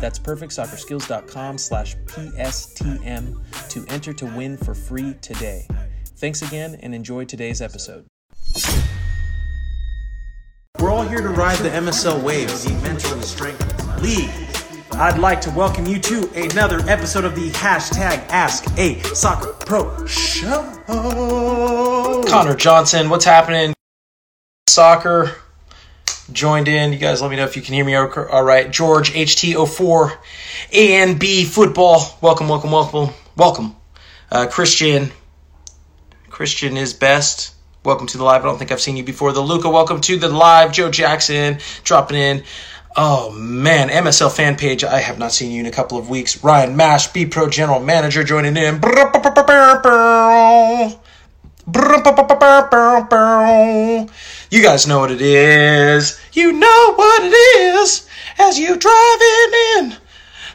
That's perfectsoccerskills.com slash PSTM to enter to win for free today. Thanks again and enjoy today's episode. We're all here to ride the MSL wave, the Mental Strength League. I'd like to welcome you to another episode of the hashtag Ask a Soccer Pro Show. Connor Johnson, what's happening? Soccer joined in. You guys let me know if you can hear me all right. George HT04 ANB football. Welcome, welcome, welcome, welcome. Uh, Christian. Christian is best. Welcome to the live. I don't think I've seen you before. The Luca, welcome to the live. Joe Jackson dropping in. Oh man, MSL fan page. I have not seen you in a couple of weeks. Ryan Mash, B Pro General Manager, joining in. You guys know what it is. You know what it is as you driving in,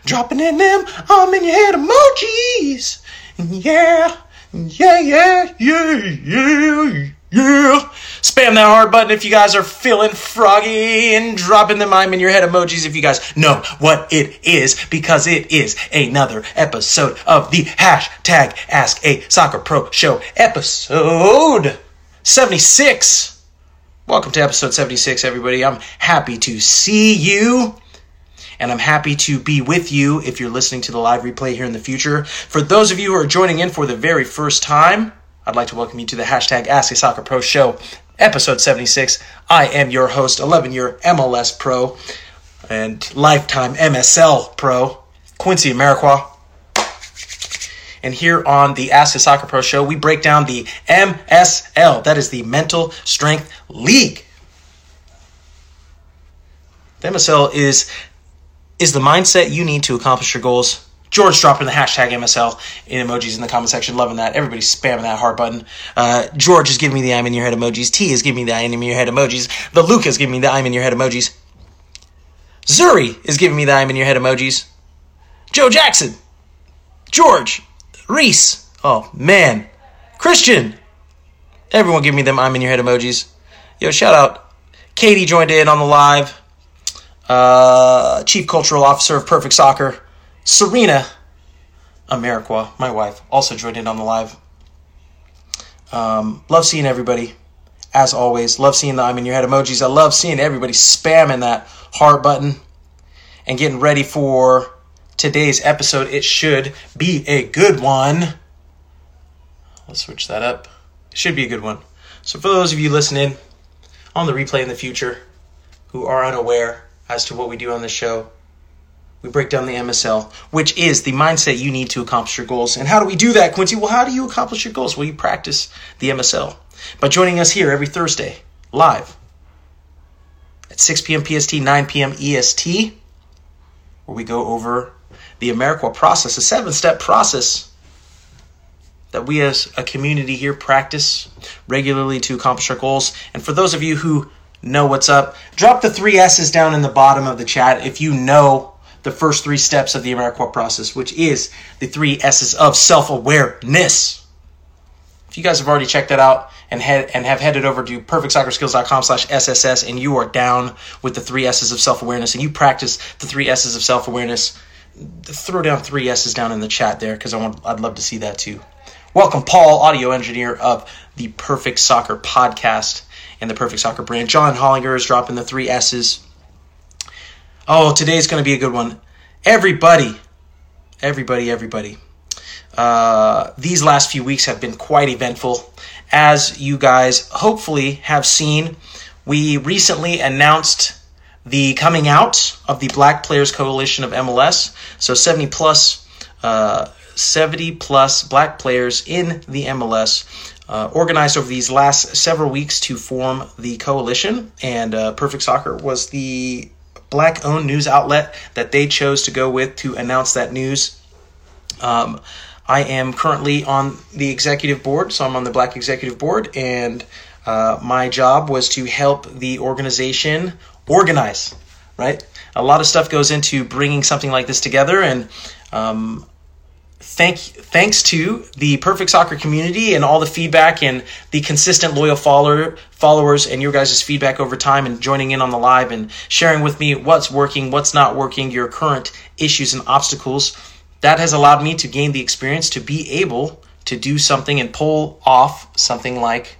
dropping in them I'm in your head emojis. Yeah, yeah, yeah, yeah, yeah. Yeah. Spam that heart button if you guys are feeling froggy and dropping the mime in your head emojis if you guys know what it is because it is another episode of the hashtag Ask a Soccer Pro Show episode 76. Welcome to episode 76, everybody. I'm happy to see you and I'm happy to be with you if you're listening to the live replay here in the future. For those of you who are joining in for the very first time, I'd like to welcome you to the hashtag Ask a Soccer Pro Show, episode 76. I am your host, 11 year MLS Pro and lifetime MSL Pro, Quincy Amarikwa. And here on the Ask a Soccer Pro Show, we break down the MSL. That is the Mental Strength League. The MSL is is the mindset you need to accomplish your goals George dropping the hashtag MSL in emojis in the comment section. Loving that. Everybody's spamming that heart button. Uh, George is giving me the I'm in your head emojis. T is giving me the I'm in your head emojis. The Luke is giving me the I'm in your head emojis. Zuri is giving me the I'm in your head emojis. Joe Jackson. George. Reese. Oh, man. Christian. Everyone give me them I'm in your head emojis. Yo, shout out. Katie joined in on the live. Uh, Chief Cultural Officer of Perfect Soccer. Serena Amarikwa, my wife, also joined in on the live. Um, love seeing everybody, as always. Love seeing the I'm in your head emojis. I love seeing everybody spamming that heart button and getting ready for today's episode. It should be a good one. Let's switch that up. It should be a good one. So, for those of you listening on the replay in the future who are unaware as to what we do on the show, we break down the MSL, which is the mindset you need to accomplish your goals. And how do we do that, Quincy? Well, how do you accomplish your goals? Well, you practice the MSL by joining us here every Thursday, live at 6 p.m. PST, 9 p.m. EST, where we go over the Amarikwa process, a seven step process that we as a community here practice regularly to accomplish our goals. And for those of you who know what's up, drop the three S's down in the bottom of the chat if you know the first three steps of the Amarikwa process, which is the three S's of self-awareness. If you guys have already checked that out and head and have headed over to perfectsoccerskills.com slash SSS and you are down with the three S's of self-awareness and you practice the three S's of self-awareness, throw down three S's down in the chat there because I want I'd love to see that too. Welcome, Paul, audio engineer of the Perfect Soccer podcast and the Perfect Soccer brand. John Hollinger is dropping the three S's Oh, today's going to be a good one. Everybody, everybody, everybody. Uh, these last few weeks have been quite eventful. As you guys hopefully have seen, we recently announced the coming out of the Black Players Coalition of MLS. So 70 plus, uh, 70 plus black players in the MLS uh, organized over these last several weeks to form the coalition. And uh, Perfect Soccer was the black owned news outlet that they chose to go with to announce that news. Um, I am currently on the executive board, so I'm on the Black Executive Board, and uh, my job was to help the organization organize, right? A lot of stuff goes into bringing something like this together, and um, thank thanks to the perfect soccer community and all the feedback and the consistent loyal follower followers and your guys' feedback over time and joining in on the live and sharing with me what's working what's not working your current issues and obstacles. That has allowed me to gain the experience to be able to do something and pull off something like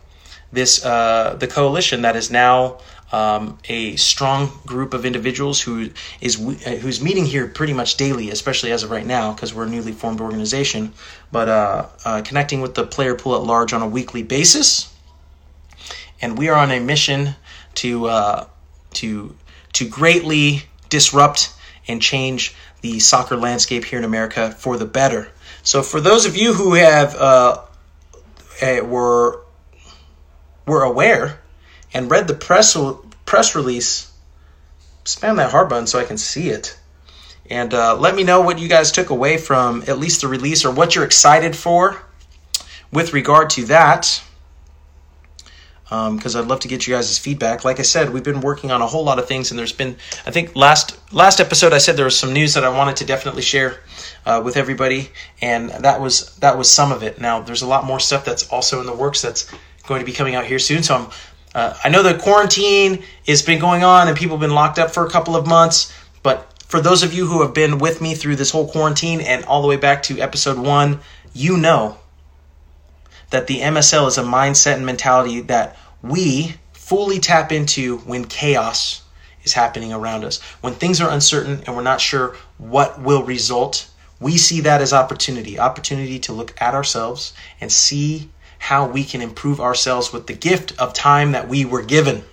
this uh, the coalition that is now um, a strong group of individuals who is uh, who's meeting here pretty much daily, especially as of right now because we're a newly formed organization. But uh, uh, connecting with the player pool at large on a weekly basis, and we are on a mission to uh, to to greatly disrupt and change the soccer landscape here in America for the better. So, for those of you who have uh, eh, were were aware and read the press press release, spam that heart button so I can see it. And uh, let me know what you guys took away from at least the release or what you're excited for with regard to that. Because um, I'd love to get you guys' feedback. Like I said, we've been working on a whole lot of things, and there's been, I think last last episode I said there was some news that I wanted to definitely share uh, with everybody, and that was that was some of it. Now there's a lot more stuff that's also in the works that's going to be coming out here soon. So I'm uh, I know the quarantine has been going on and people have been locked up for a couple of months, but for those of you who have been with me through this whole quarantine and all the way back to episode one, you know that the MSL is a mindset and mentality that we fully tap into when chaos is happening around us. When things are uncertain and we're not sure what will result, we see that as opportunity opportunity to look at ourselves and see how we can improve ourselves with the gift of time that we were given.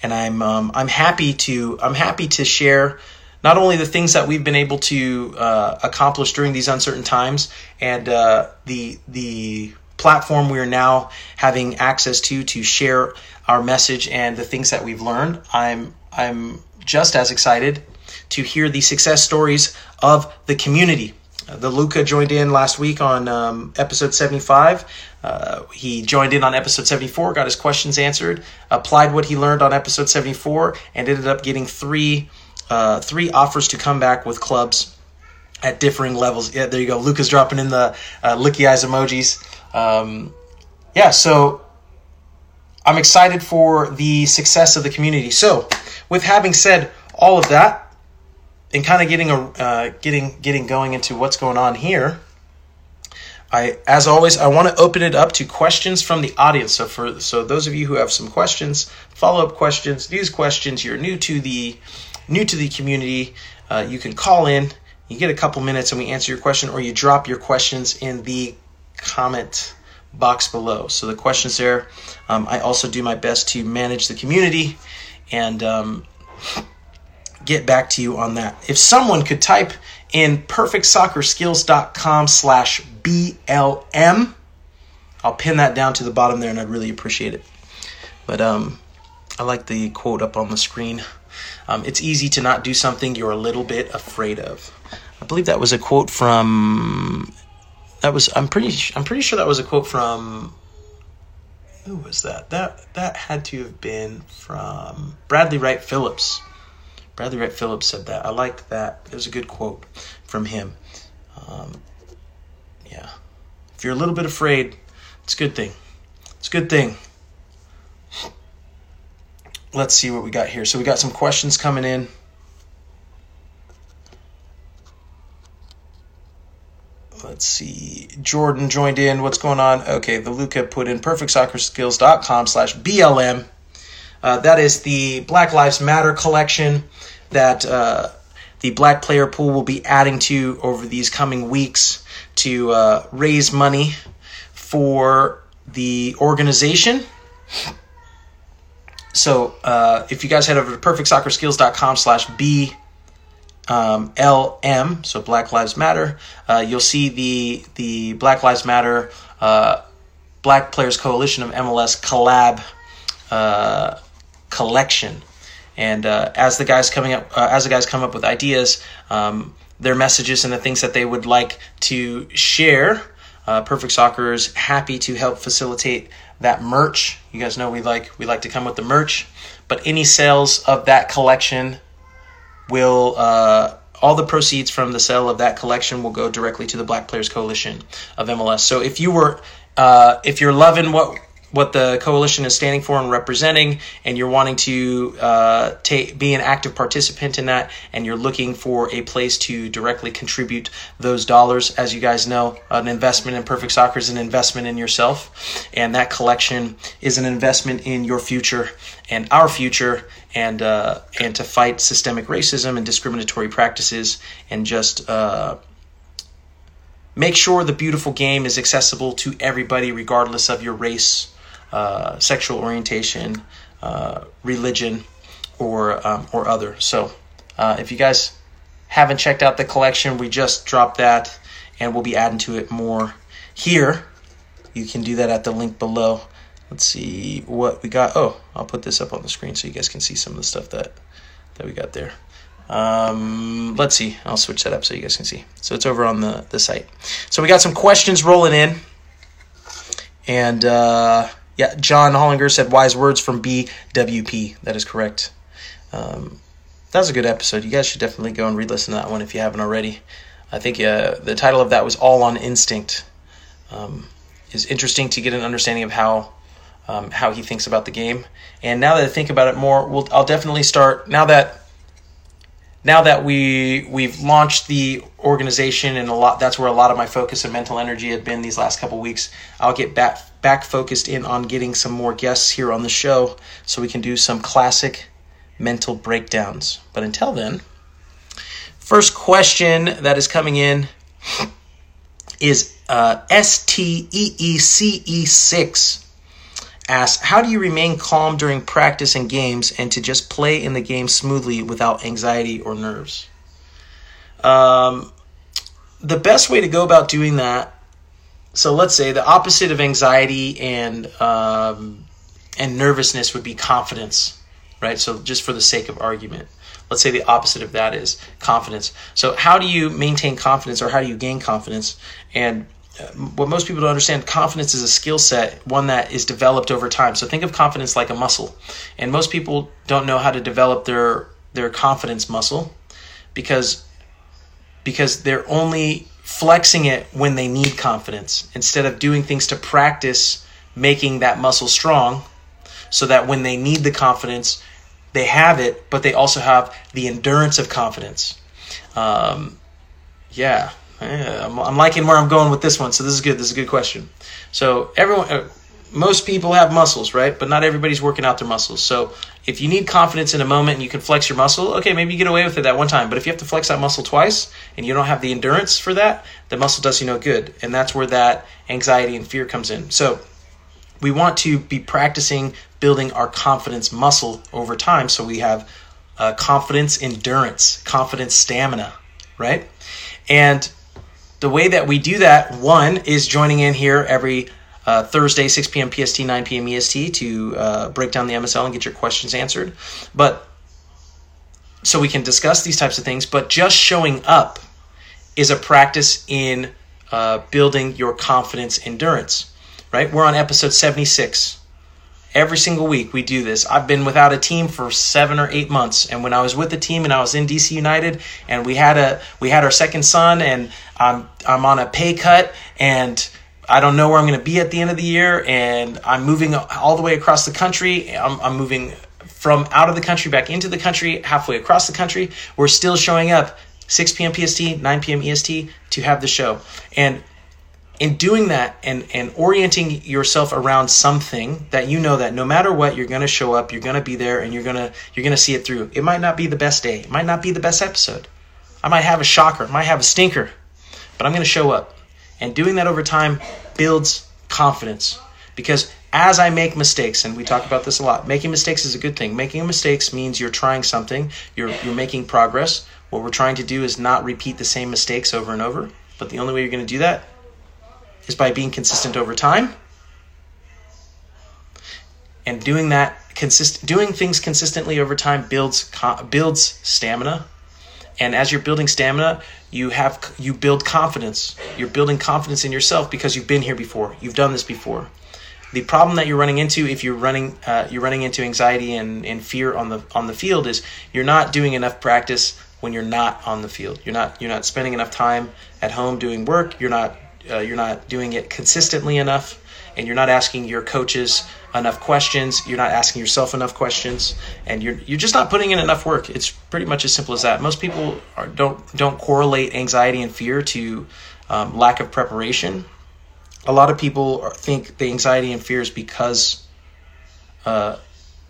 And I'm um, I'm happy to I'm happy to share not only the things that we've been able to uh, accomplish during these uncertain times and uh, the the platform we are now having access to to share our message and the things that we've learned. I'm I'm just as excited to hear the success stories of the community the Luca joined in last week on um, episode 75. Uh, he joined in on episode 74, got his questions answered, applied what he learned on episode 74, and ended up getting three uh, three offers to come back with clubs at differing levels. Yeah, there you go. Luca's dropping in the uh, licky eyes emojis. Um, yeah, so I'm excited for the success of the community. So, with having said all of that, and kind of getting a uh, getting getting going into what's going on here. I, as always, I want to open it up to questions from the audience. So for so those of you who have some questions, follow up questions, news questions, you're new to the new to the community, uh, you can call in. You get a couple minutes and we answer your question, or you drop your questions in the comment box below. So the questions there. Um, I also do my best to manage the community and. Um, get back to you on that. If someone could type in perfectsoccerskills.com slash BLM, I'll pin that down to the bottom there and I'd really appreciate it. But um, I like the quote up on the screen. Um, it's easy to not do something you're a little bit afraid of. I believe that was a quote from. That was I'm pretty I'm pretty sure that was a quote from. Who was that? That that had to have been from Bradley Wright Phillips. Bradley Wright Phillips said that. I like that. It was a good quote from him. Um, yeah. If you're a little bit afraid, it's a good thing. It's a good thing. Let's see what we got here. So we got some questions coming in. Let's see. Jordan joined in. What's going on? Okay, the Luca put in perfectsoccerskills.com slash BLM. Uh, that is the Black Lives Matter collection that uh, the Black Player Pool will be adding to over these coming weeks to uh, raise money for the organization. So uh, if you guys head over to perfectsoccerskills.com slash B um, LM, so Black Lives Matter, uh, you'll see the the Black Lives Matter uh, Black Players Coalition of MLS collab uh, collection. And uh, as the guys coming up, uh, as the guys come up with ideas, um, their messages and the things that they would like to share, uh, Perfect Soccer is happy to help facilitate that merch. You guys know we like we like to come with the merch, but any sales of that collection will uh, all the proceeds from the sale of that collection will go directly to the Black Players Coalition of MLS. So if you were uh, if you're loving what what the coalition is standing for and representing, and you're wanting to uh, be an active participant in that, and you're looking for a place to directly contribute those dollars. As you guys know, an investment in Perfect Soccer is an investment in yourself, and that collection is an investment in your future and our future, and uh, and to fight systemic racism and discriminatory practices, and just. Uh, make sure the beautiful game is accessible to everybody, regardless of your race, uh, sexual orientation, uh, religion, or um, or other. So, uh, if you guys haven't checked out the collection, we just dropped that, and we'll be adding to it more here. You can do that at the link below. Let's see what we got. Oh, I'll put this up on the screen so you guys can see some of the stuff that that we got there. Um, let's see. I'll switch that up so you guys can see. So it's over on the the site. So we got some questions rolling in, and. Uh, yeah, John Hollinger said wise words from BWP. That is correct. Um, that was a good episode. You guys should definitely go and re-listen to that one if you haven't already. I think uh, the title of that was "All on Instinct." Um, is interesting to get an understanding of how um, how he thinks about the game. And now that I think about it more, we'll, I'll definitely start now that now that we we've launched the organization and a lot that's where a lot of my focus and mental energy had been these last couple weeks. I'll get back back focused in on getting some more guests here on the show so we can do some classic mental breakdowns. But until then first question that is coming in is uh, steece6 asks, How do you remain calm during practice and games and to just play in the game smoothly without anxiety or nerves? Um, the best way to go about doing that, so let's say the opposite of anxiety and um, and nervousness would be confidence, right? So just for the sake of argument, let's say the opposite of that is confidence. So how do you maintain confidence or how do you gain confidence? And what most people don't understand confidence is a skill set one that is developed over time. So think of confidence like a muscle. And most people don't know how to develop their their confidence muscle because because they're only flexing it when they need confidence instead of doing things to practice making that muscle strong so that when they need the confidence they have it but they also have the endurance of confidence. Um, yeah. yeah, I'm, I'm, liking where I'm going with this one. So this is good. This is a good question. So everyone, uh, most people have muscles, right? But not everybody's working out their muscles. So if you need confidence in a moment and you can flex your muscle, okay, maybe you get away with it that one time. But if you have to flex that muscle twice and you don't have the endurance for that, the muscle does you no good. And that's where that anxiety and fear comes in. So we want to be practicing building our confidence muscle over time so we have uh, confidence endurance, confidence stamina, right? And the way that we do that, one, is joining in here every uh, Thursday, 6 p.m. PST, 9 p.m. EST to uh, break down the MSL and get your questions answered. But so we can discuss these types of things, but just showing up is a practice in uh, building your confidence endurance, right? We're on episode 76. Every single week we do this. I've been without a team for seven or eight months, and when I was with the team and I was in DC United, and we had a we had our second son, and I'm I'm on a pay cut, and I don't know where I'm going to be at the end of the year, and I'm moving all the way across the country. I'm, I'm moving from out of the country back into the country, halfway across the country. We're still showing up 6 p.m. PST, 9 p.m. EST to have the show, and in doing that and and orienting yourself around something that you know that no matter what you're going to show up you're going to be there and you're going to you're going to see it through. It might not be the best day. It might not be the best episode. I might have a shocker. Might have a stinker. But i'm going to show up. And doing that over time builds confidence. Because as i make mistakes and we talk about this a lot making mistakes is a good thing. Making mistakes means you're trying something. You're you're making progress. What we're trying to do is not repeat the same mistakes over and over. But the only way you're going to do that is by being consistent over time. and doing that consist doing things consistently over time builds builds stamina. And as you're building stamina you have you build confidence. You're building confidence in yourself because you've been here before. You've done this before. The problem that you're running into if you're running uh, you're running into anxiety and, and fear on the on the field is you're not doing enough practice when you're not on the field. You're not you're not spending enough time at home doing work. You're not uh, you're not doing it consistently enough and you're not asking your coaches enough questions you're not asking yourself enough questions and you're you're just not putting in enough work. It's pretty much as simple as that. Most people are, don't don't correlate anxiety and fear to um, lack of preparation. A lot of people think the anxiety and fear is because uh,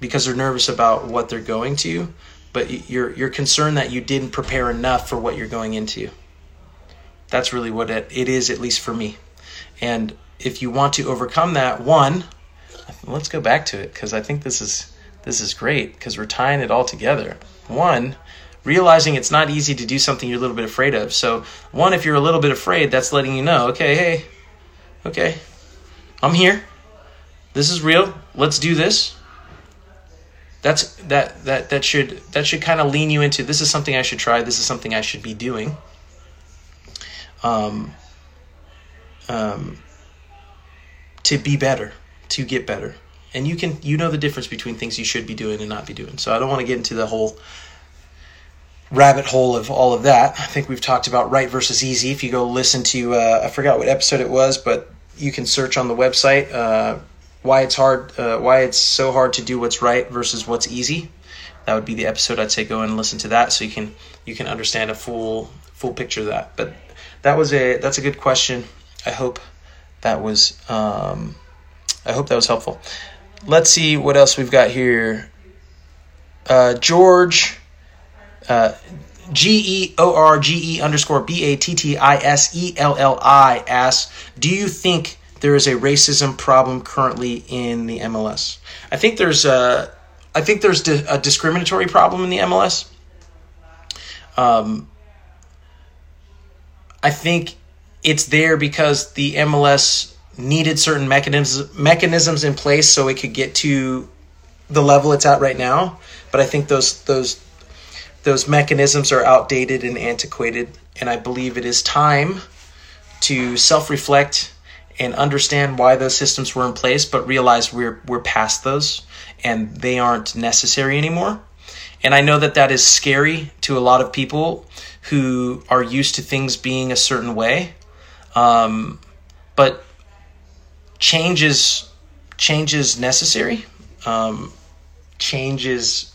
because they're nervous about what they're going to but you're you're concerned that you didn't prepare enough for what you're going into that's really what it, it is at least for me and if you want to overcome that one let's go back to it because I think this is this is great because we're tying it all together. One, realizing it's not easy to do something you're a little bit afraid of. So, one, if you're a little bit afraid, that's letting you know, okay, hey, okay, I'm here. This is real. Let's do this. That's that that that should that should kind of lean you into this is something I should try. This is something I should be doing. Um, um, to be better to get better. And you can you know the difference between things you should be doing and not be doing. So I don't want to get into the whole rabbit hole of all of that. I think we've talked about right versus easy. If you go listen to uh, I forgot what episode it was, but you can search on the website uh, why it's hard uh, why it's so hard to do what's right versus what's easy. That would be the episode I'd say go and listen to that so you can you can understand a full full picture of that. But that was a that's a good question. I hope that was um, I hope that was helpful. Let's see what else we've got here. Uh, George, uh, G E O R G E underscore B A T T I S E L L I asks, Do you think there is a racism problem currently in the MLS? I think there's a, I think there's a discriminatory problem in the MLS. Um, I think it's there because the MLS needed certain mechanisms mechanisms in place so it could get to the level it's at right now. But I think those those those mechanisms are outdated and antiquated, and I believe it is time to self-reflect and understand why those systems were in place, but realize we're we're past those and they aren't necessary anymore. And I know that that is scary to a lot of people who are used to things being a certain way. Um, but changes changes necessary um, changes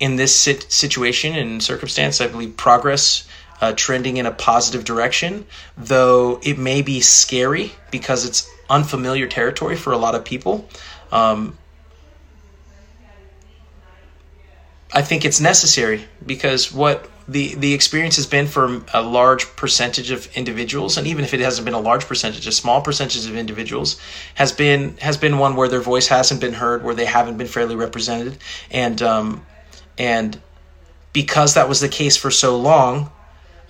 in this sit- situation and circumstance i believe progress uh, trending in a positive direction though it may be scary because it's unfamiliar territory for a lot of people um, i think it's necessary because what the the experience has been for a large percentage of individuals and even if it hasn't been a large percentage a small percentage of individuals has been has been one where their voice hasn't been heard where they haven't been fairly represented. And um, and because that was the case for so long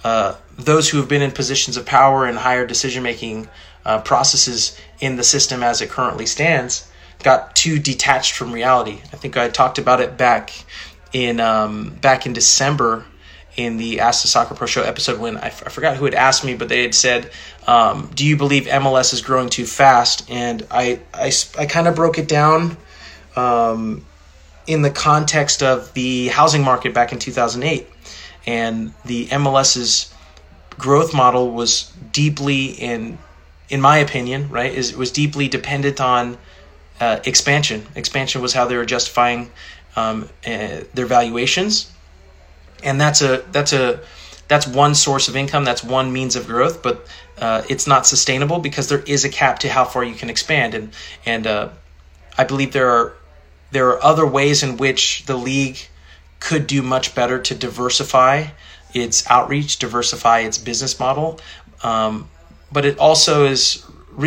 uh, those who have been in positions of power and higher decision making uh, processes in the system as it currently stands got too detached from reality. I think i talked about it back in um, back in december in the Ask the Soccer Pro Show episode when I, f- I forgot who had asked me, but they had said, um, "Do you believe MLS is growing too fast?" And I I, I kind of broke it down um, in the context of the housing market back in 2008, and the MLS's growth model was deeply in in my opinion, right, is was deeply dependent on uh, expansion. Expansion was how they were justifying um, uh, their valuations and that's a that's a that's one source of income that's one means of growth but uh, it's not sustainable because there is a cap to how far you can expand. And and uh, I believe there are there are other ways in which the league could do much better to diversify its outreach diversify its business model. Um, but it also is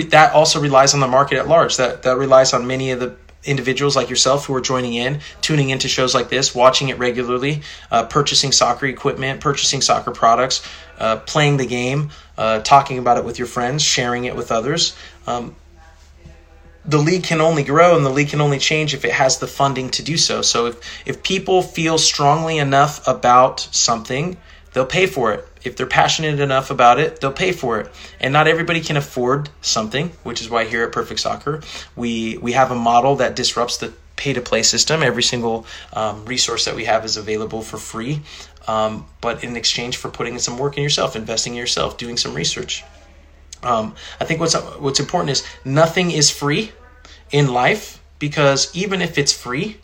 that also relies on the market at large. That that relies on many of the individuals like yourself who are joining in, tuning into shows like this, watching it regularly, uh, purchasing soccer equipment, purchasing soccer products, uh, playing the game, uh, talking about it with your friends, sharing it with others. Um, the league can only grow and the league can only change if it has the funding to do so. So if if people feel strongly enough about something, they'll pay for it. If they're passionate enough about it, they'll pay for it. And not everybody can afford something, which is why here at Perfect Soccer, we we have a model that disrupts the pay to play system. Every single um, resource that we have is available for free, um, but in exchange for putting in some work in yourself, investing in yourself, doing some research. Um, I think what's what's important is nothing is free in life because even if it's free,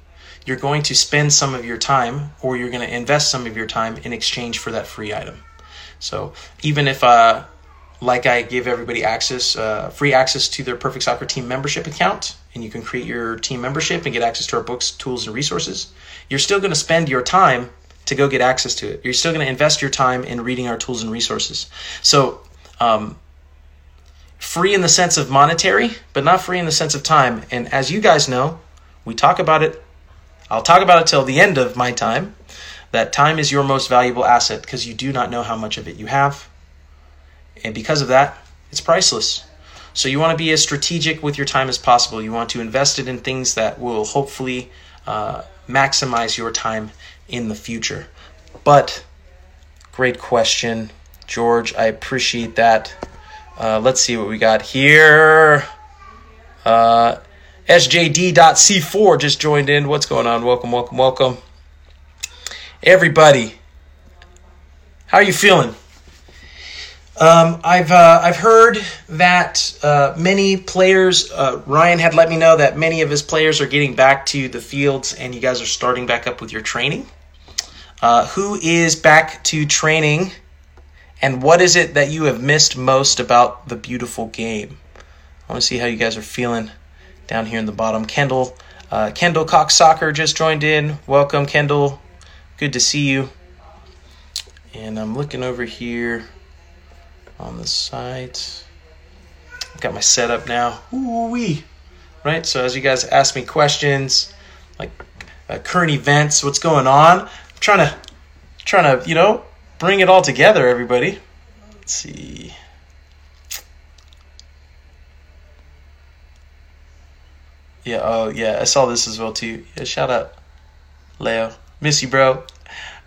you're going to spend some of your time or you're going to invest some of your time in exchange for that free item. So even if, uh, like I give everybody access, uh, free access to their Perfect Soccer Team membership account, and you can create your team membership and get access to our books, tools, and resources, you're still going to spend your time to go get access to it. You're still going to invest your time in reading our tools and resources. So, um, free in the sense of monetary, but not free in the sense of time. And as you guys know, we talk about it. I'll talk about it till the end of my time. That time is your most valuable asset because you do not know how much of it you have. And because of that, it's priceless. So you want to be as strategic with your time as possible. You want to invest it in things that will hopefully uh, maximize your time in the future. But great question, George. I appreciate that. Uh, let's see what we got here. Uh, SJD.C4 just joined in. What's going on? Welcome, welcome, welcome. Everybody, how are you feeling? Um, I've uh, I've heard that uh, many players. Uh, Ryan had let me know that many of his players are getting back to the fields, and you guys are starting back up with your training. Uh, who is back to training? And what is it that you have missed most about the beautiful game? I want to see how you guys are feeling down here in the bottom. Kendall, uh, Kendall Cox Soccer just joined in. Welcome, Kendall. Good to see you. And I'm looking over here on the site. I've got my setup now. Ooh wee. Right. So as you guys ask me questions, like uh, current events, what's going on, I'm trying to trying to you know bring it all together, everybody. Let's see. Yeah, oh yeah, I saw this as well too. Yeah, shout out, Leo. Miss you, bro.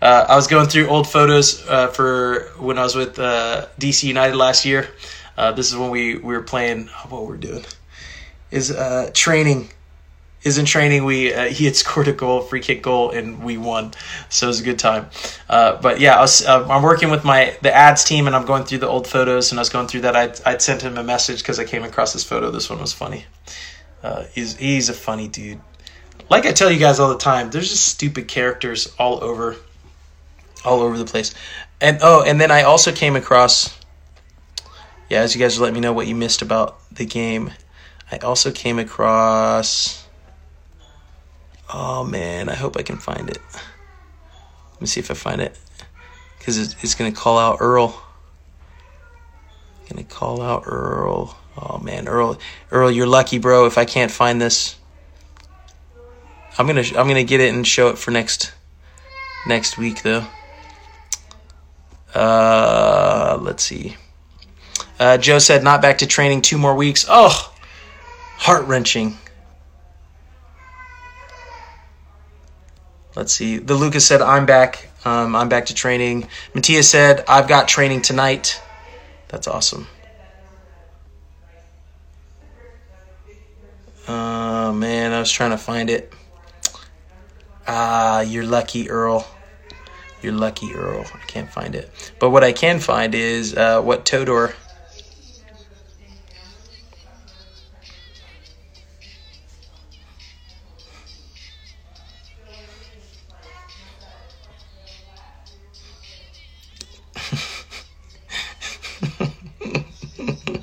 Uh, I was going through old photos uh, for when I was with uh, DC United last year. Uh, this is when we, we were playing. What we're doing is uh, training is in training. We uh, he had scored a goal, free kick goal, and we won. So it was a good time. But yeah, I was, I'm working with my the ads team, and I'm going through the old photos. And I was going through that. I'd, I'd sent him a message because I came across this photo. This one was funny. He's he's a funny dude. Like I tell you guys all the time, there's just stupid characters all over, all over the place. And oh, and then I also came across. Yeah, as you guys let me know what you missed about the game, I also came across Oh man, I hope I can find it. Let me see if I find it. Because it's, to call out Earl. To call out Earl. Oh man, Earl, Earl, you're lucky, bro. If I can't find this, I'm gonna I'm gonna get it and show it for next next week though. Uh, let's see. Uh, Joe said not back to training two more weeks. Oh, heart wrenching. Let's see. The Lucas said, I'm back. Um, I'm back to training. Matthias said, I've got training tonight. That's awesome. Oh, man, I was trying to find it. Ah, you're lucky, Earl. You're lucky, Earl. I can't find it. But what I can find is uh, what Todor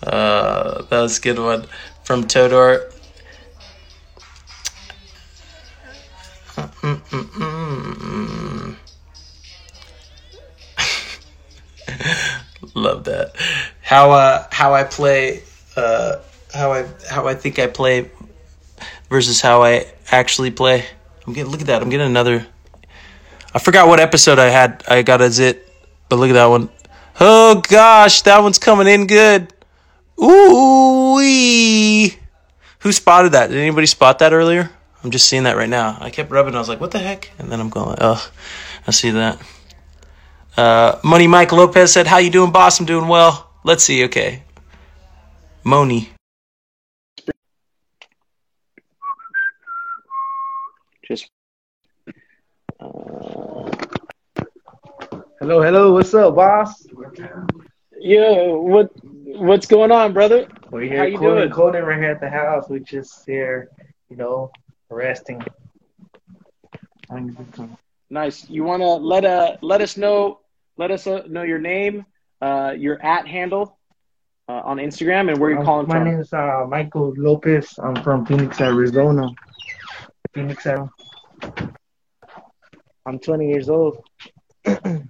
Uh, that was a good one from Todor. Love that. How uh how I play uh how I how I think I play versus how I actually play. I'm getting look at that. I'm getting another I forgot what episode I had. I got a zit, but look at that one. Oh gosh, that one's coming in good. Ooh wee. Who spotted that? Did anybody spot that earlier? I'm just seeing that right now. I kept rubbing. I was like, "What the heck?" And then I'm going, "Oh, I see that." Uh, Money Mike Lopez said, "How you doing, boss? I'm doing well." Let's see. Okay, Moni. Just uh, Hello, hello. What's up, boss? yeah, what what's going on, brother? We're How here you cooling, doing? cooling right here at the house. We just here, you know, resting. Nice. You want to let uh let us know let us uh, know your name, uh, your at handle uh, on Instagram, and where you're Um, calling My from. My name is uh, Michael Lopez. I'm from Phoenix, Arizona. Phoenix, Arizona. I'm 20 years old. you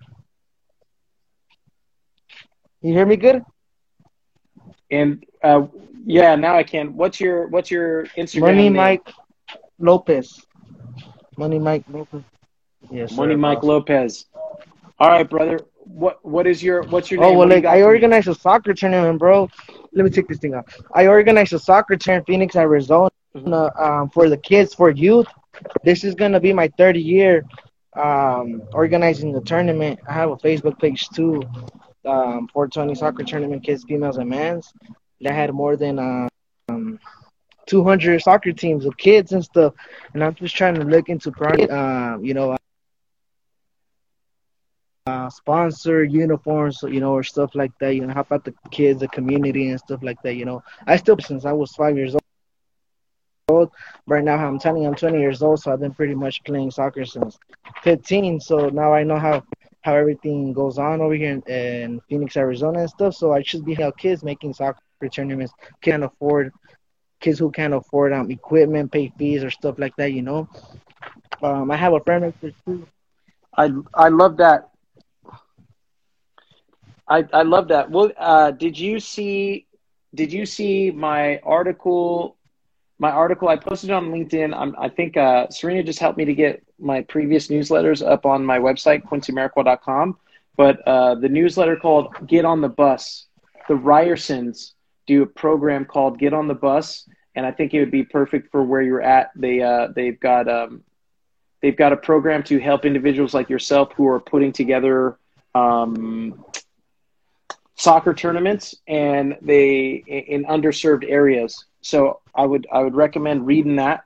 hear me good? And uh, yeah, now I can. What's your what's your Instagram? Money name? Mike Lopez. Money Mike Lopez. Yes, Money sir, Mike boss. Lopez. All right, brother. What what is your what's your name? Oh well, What do you like I for organized a soccer tournament, bro. Let me take this thing out. I organized a soccer tournament in Phoenix, Arizona, um, for the kids, for youth. This is gonna be my third year um, organizing the tournament. I have a Facebook page too, um, 420 soccer tournament, kids, females, and men's. That had more than um, 200 soccer teams of kids and stuff. And I'm just trying to look into, um, you know, uh, sponsor uniforms, you know, or stuff like that. You know, help out the kids, the community, and stuff like that. You know, I still since I was five years old. Right now, I'm telling you, I'm 20 years old, so I've been pretty much playing soccer since 15. So now I know how how everything goes on over here in, in Phoenix, Arizona, and stuff. So I should be helping kids making soccer tournaments. Can't afford kids who can't afford um equipment, pay fees, or stuff like that. You know. Um, I have a friend too. I I love that. I I love that. Well, uh, did you see did you see my article? My article I posted on LinkedIn. I'm, I think uh, Serena just helped me to get my previous newsletters up on my website quincyamarikwa.com. But uh, the newsletter called "Get on the Bus," the Ryersons do a program called "Get on the Bus," and I think it would be perfect for where you're at. They uh, they've got um, they've got a program to help individuals like yourself who are putting together um, soccer tournaments and they in underserved areas. So I would I would recommend reading that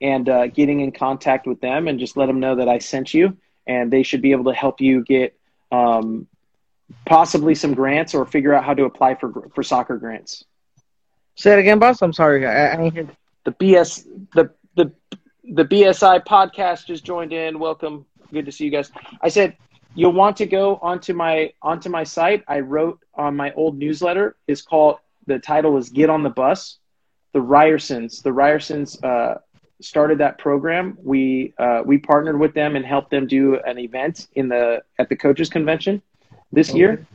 and uh, getting in contact with them and just let them know that I sent you and they should be able to help you get um, possibly some grants or figure out how to apply for for soccer grants. Say it again, boss. I'm sorry. I, I didn't hear. The BS the the the BSI podcast just joined in. Welcome. Good to see you guys. I said you'll want to go onto my onto my site. I wrote on my old newsletter. It's called the title is Get on the Bus. The Ryersons. The Ryersons uh, started that program. We uh, we partnered with them and helped them do an event in the at the coaches convention this year.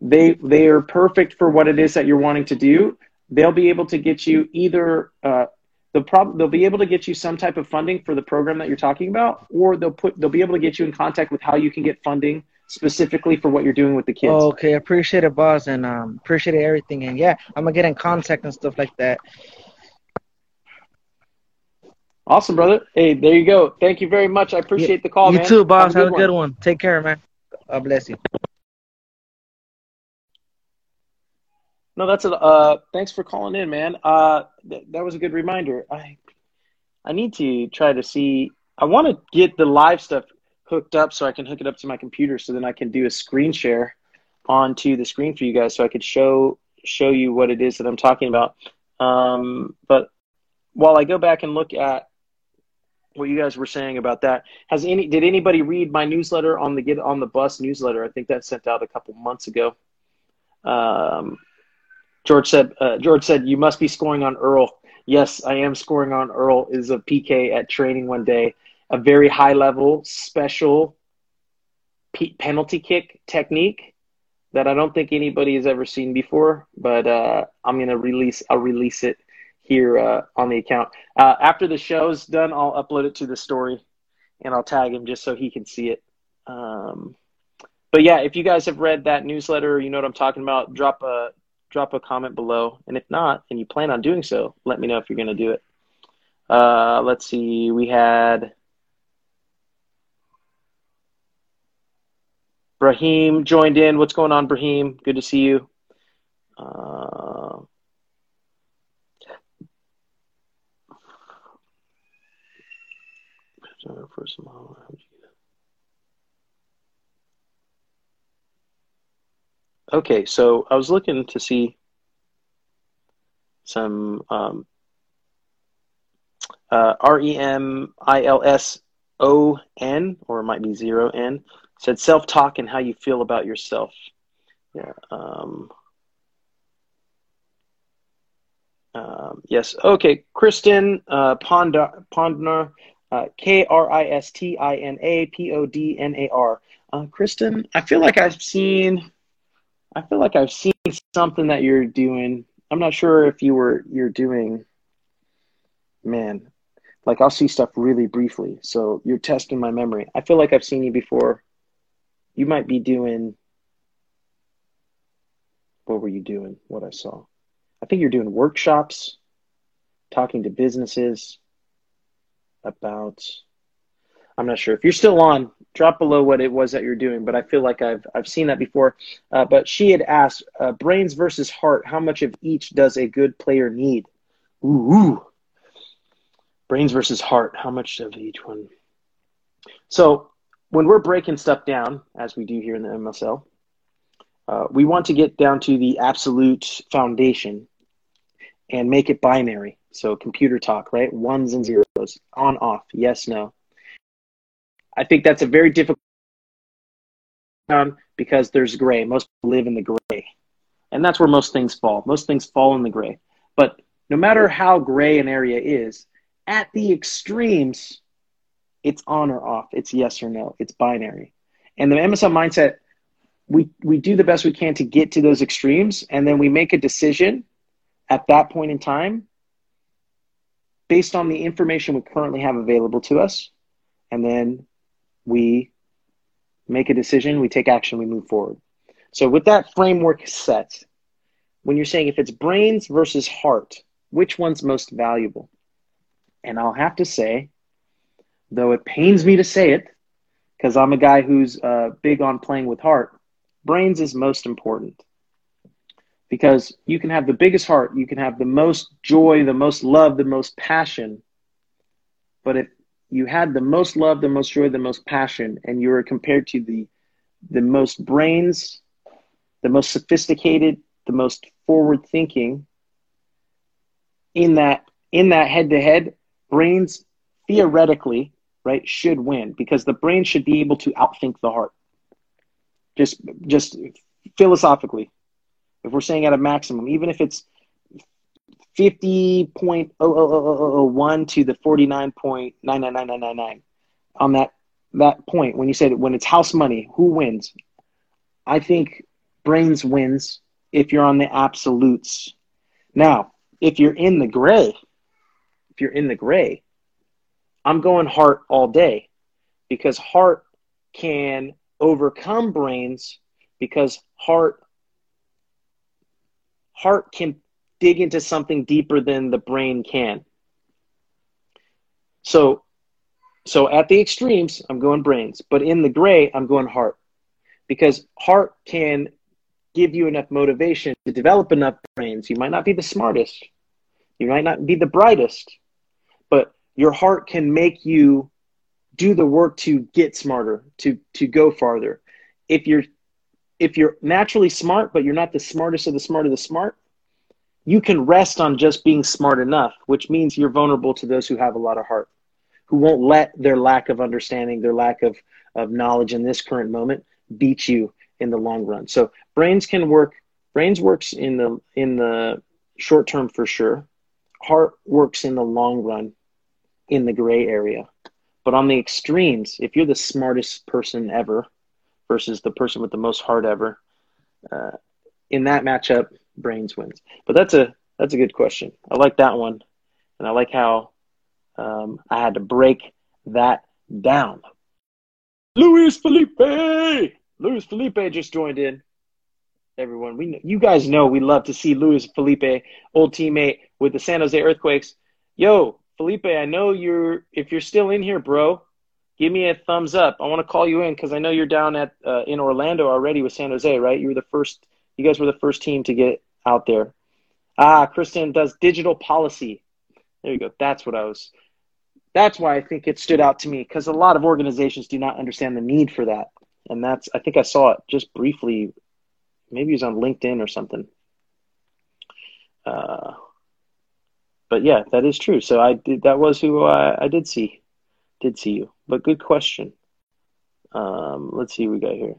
They they are perfect for what it is that you're wanting to do. They'll be able to get you either uh, the prob- they'll be able to get you some type of funding for the program that you're talking about, or they'll put they'll be able to get you in contact with how you can get funding specifically for what you're doing with the kids. Okay, appreciate it, boss, and um, appreciate everything. And yeah, I'm gonna get in contact and stuff like that. Awesome, brother. Hey, there you go. Thank you very much. I appreciate the call, you man. too, boss. Have a good, one. one. Take care, man. God bless you. No, that's a. Uh, thanks for calling in, man. Uh, th- that was a good reminder. I, I need to try to see. I want to get the live stuff hooked up so I can hook it up to my computer, so then I can do a screen share onto the screen for you guys, so I could show show you what it is that I'm talking about. Um, but while I go back and look at what you guys were saying about that, has any did anybody read my newsletter on the Get on the Bus newsletter? I think that sent out a couple months ago. Um, George said, uh, George said, you must be scoring on Earl. Yes, I am scoring on Earl is a PK at training one day, a very high level special pe- penalty kick technique that I don't think anybody has ever seen before, but uh, I'm going to release, I'll release it here uh, on the account. Uh, after the show's done, I'll upload it to the story and I'll tag him just so he can see it. Um, but yeah, if you guys have read that newsletter, you know what I'm talking about. Drop a drop a comment below. And if not, and you plan on doing so, let me know if you're going to do it. Uh, let's see. We had Brahim joined in. What's going on, Brahim? Good to see you. Uh, Okay, so I was looking to see some um, uh, R E M I L S O N, or it might be zero N, said self talk and how you feel about yourself. Yeah. Um, um, yes. Okay. Kristen uh, Podnar, uh, K R I S T I N A P O D N A R. Uh, Kristen, I feel like I've seen. I feel like I've seen something that you're doing. I'm not sure if you were you're doing. Man, like I'll see stuff really briefly. So you're testing my memory. I feel like I've seen you before. You might be doing. What were you doing? What I saw. I think you're doing workshops, talking to businesses about. I'm not sure if you're still on. Drop below what it was that you're doing, but I feel like I've I've seen that before. Uh, but she had asked, uh, brains versus heart. How much of each does a good player need? Ooh, ooh brains versus heart how much of each one so when we're breaking stuff down as we do here in the msl uh, we want to get down to the absolute foundation and make it binary so computer talk right ones and zeros on off yes no i think that's a very difficult because there's gray most live in the gray and that's where most things fall most things fall in the gray but no matter how gray an area is at the extremes, it's on or off. It's yes or no. It's binary. And the MSL mindset, we, we do the best we can to get to those extremes, and then we make a decision at that point in time based on the information we currently have available to us. And then we make a decision, we take action, we move forward. So, with that framework set, when you're saying if it's brains versus heart, which one's most valuable? And I'll have to say, though it pains me to say it, because I'm a guy who's uh, big on playing with heart, brains is most important. Because you can have the biggest heart, you can have the most joy, the most love, the most passion. But if you had the most love, the most joy, the most passion, and you were compared to the the most brains, the most sophisticated, the most forward thinking in that in that head to head, brains theoretically, right, should win because the brain should be able to outthink the heart. Just just philosophically. If we're saying at a maximum, even if it's 50.00001 to the 49.999999 on that that point when you said when it's house money, who wins? I think brains wins if you're on the absolutes. Now, if you're in the gray, if you're in the gray, I'm going heart all day because heart can overcome brains because heart heart can dig into something deeper than the brain can. So so at the extremes, I'm going brains, but in the gray, I'm going heart because heart can give you enough motivation to develop enough brains. You might not be the smartest, you might not be the brightest, but your heart can make you do the work to get smarter, to to go farther. If you're if you're naturally smart, but you're not the smartest of the smart of the smart, you can rest on just being smart enough, which means you're vulnerable to those who have a lot of heart, who won't let their lack of understanding, their lack of, of knowledge in this current moment beat you in the long run. So brains can work, brains works in the in the short term for sure. Heart works in the long run in the gray area. But on the extremes, if you're the smartest person ever versus the person with the most heart ever, uh, in that matchup, brains wins. But that's a that's a good question. I like that one, and I like how um, I had to break that down. Luis Felipe, Luis Felipe just joined in. everyone. We know, you guys know we love to see Luis Felipe, old teammate with the San Jose Earthquakes. Yo, Felipe, I know you're if you're still in here, bro. Give me a thumbs up. I want to call you in because I know you're down at uh, in Orlando already with San Jose, right? You were the first. You guys were the first team to get out there. Ah, Kristen does digital policy. There you go. That's what I was. That's why I think it stood out to me because a lot of organizations do not understand the need for that, and that's. I think I saw it just briefly maybe he's on LinkedIn or something. Uh, but yeah, that is true. So I did. That was who I, I did see. Did see you. But good question. Um, let's see what we got here.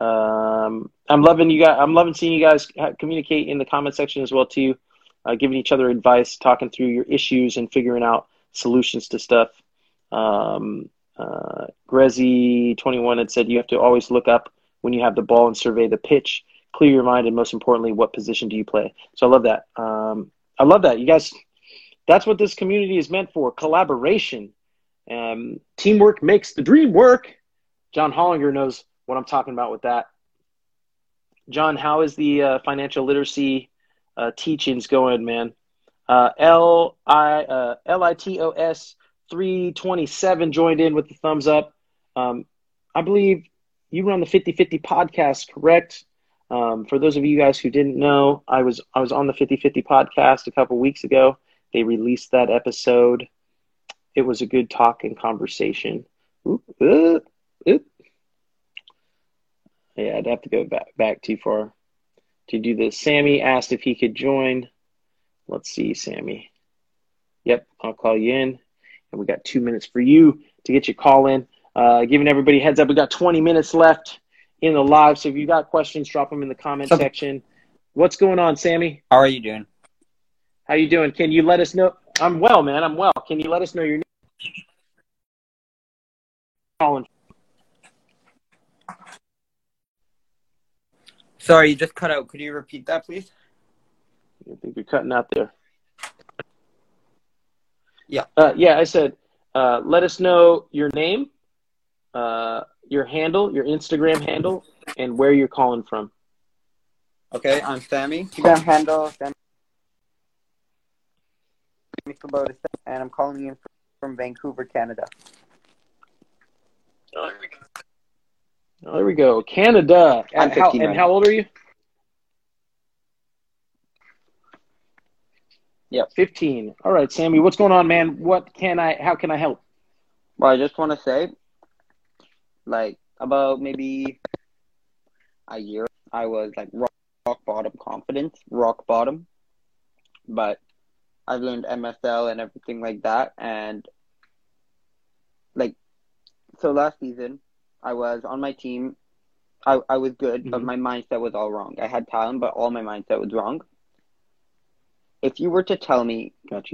Um, I'm loving you guys. I'm loving seeing you guys communicate in the comment section as well too, uh, giving each other advice, talking through your issues, and figuring out solutions to stuff. Um, uh, Grezzy21 had said you have to always look up when you have the ball and survey the pitch, clear your mind, and most importantly, what position do you play? So I love that. Um, I love that. You guys, that's what this community is meant for collaboration. Um, teamwork makes the dream work. John Hollinger knows what I'm talking about with that. John, how is the uh, financial literacy uh, teachings going, man? Uh, L I uh, L I T O S 327 joined in with the thumbs up. Um, I believe you run the 50 50 podcast, correct? Um, for those of you guys who didn't know, I was I was on the 50 50 podcast a couple weeks ago. They released that episode. It was a good talk and conversation. Oop, uh, oop. Yeah, I'd have to go back back too far to do this. Sammy asked if he could join. Let's see, Sammy. Yep, I'll call you in. And we got two minutes for you to get your call in. Uh, giving everybody heads up, we got 20 minutes left in the live. So if you got questions, drop them in the comment okay. section. What's going on, Sammy? How are you doing? How you doing? Can you let us know? I'm well, man. I'm well. Can you let us know your name? Sorry, you just cut out. Could you repeat that, please? I think you're cutting out there. Yeah. Uh, yeah, I said, uh, let us know your name uh, your handle, your Instagram handle, and where you're calling from. Okay, I'm Sammy. Instagram handle Sammy Kubota, and I'm calling in from Vancouver, Canada. Oh, there we go. Oh, there we go. Canada. And how, and how old are you? Yep. 15. All right, Sammy, what's going on, man? What can I, how can I help? Well, I just want to say like about maybe a year, I was like rock, rock bottom confidence, rock bottom. But I've learned MSL and everything like that, and like so last season, I was on my team. I I was good, mm-hmm. but my mindset was all wrong. I had talent, but all my mindset was wrong. If you were to tell me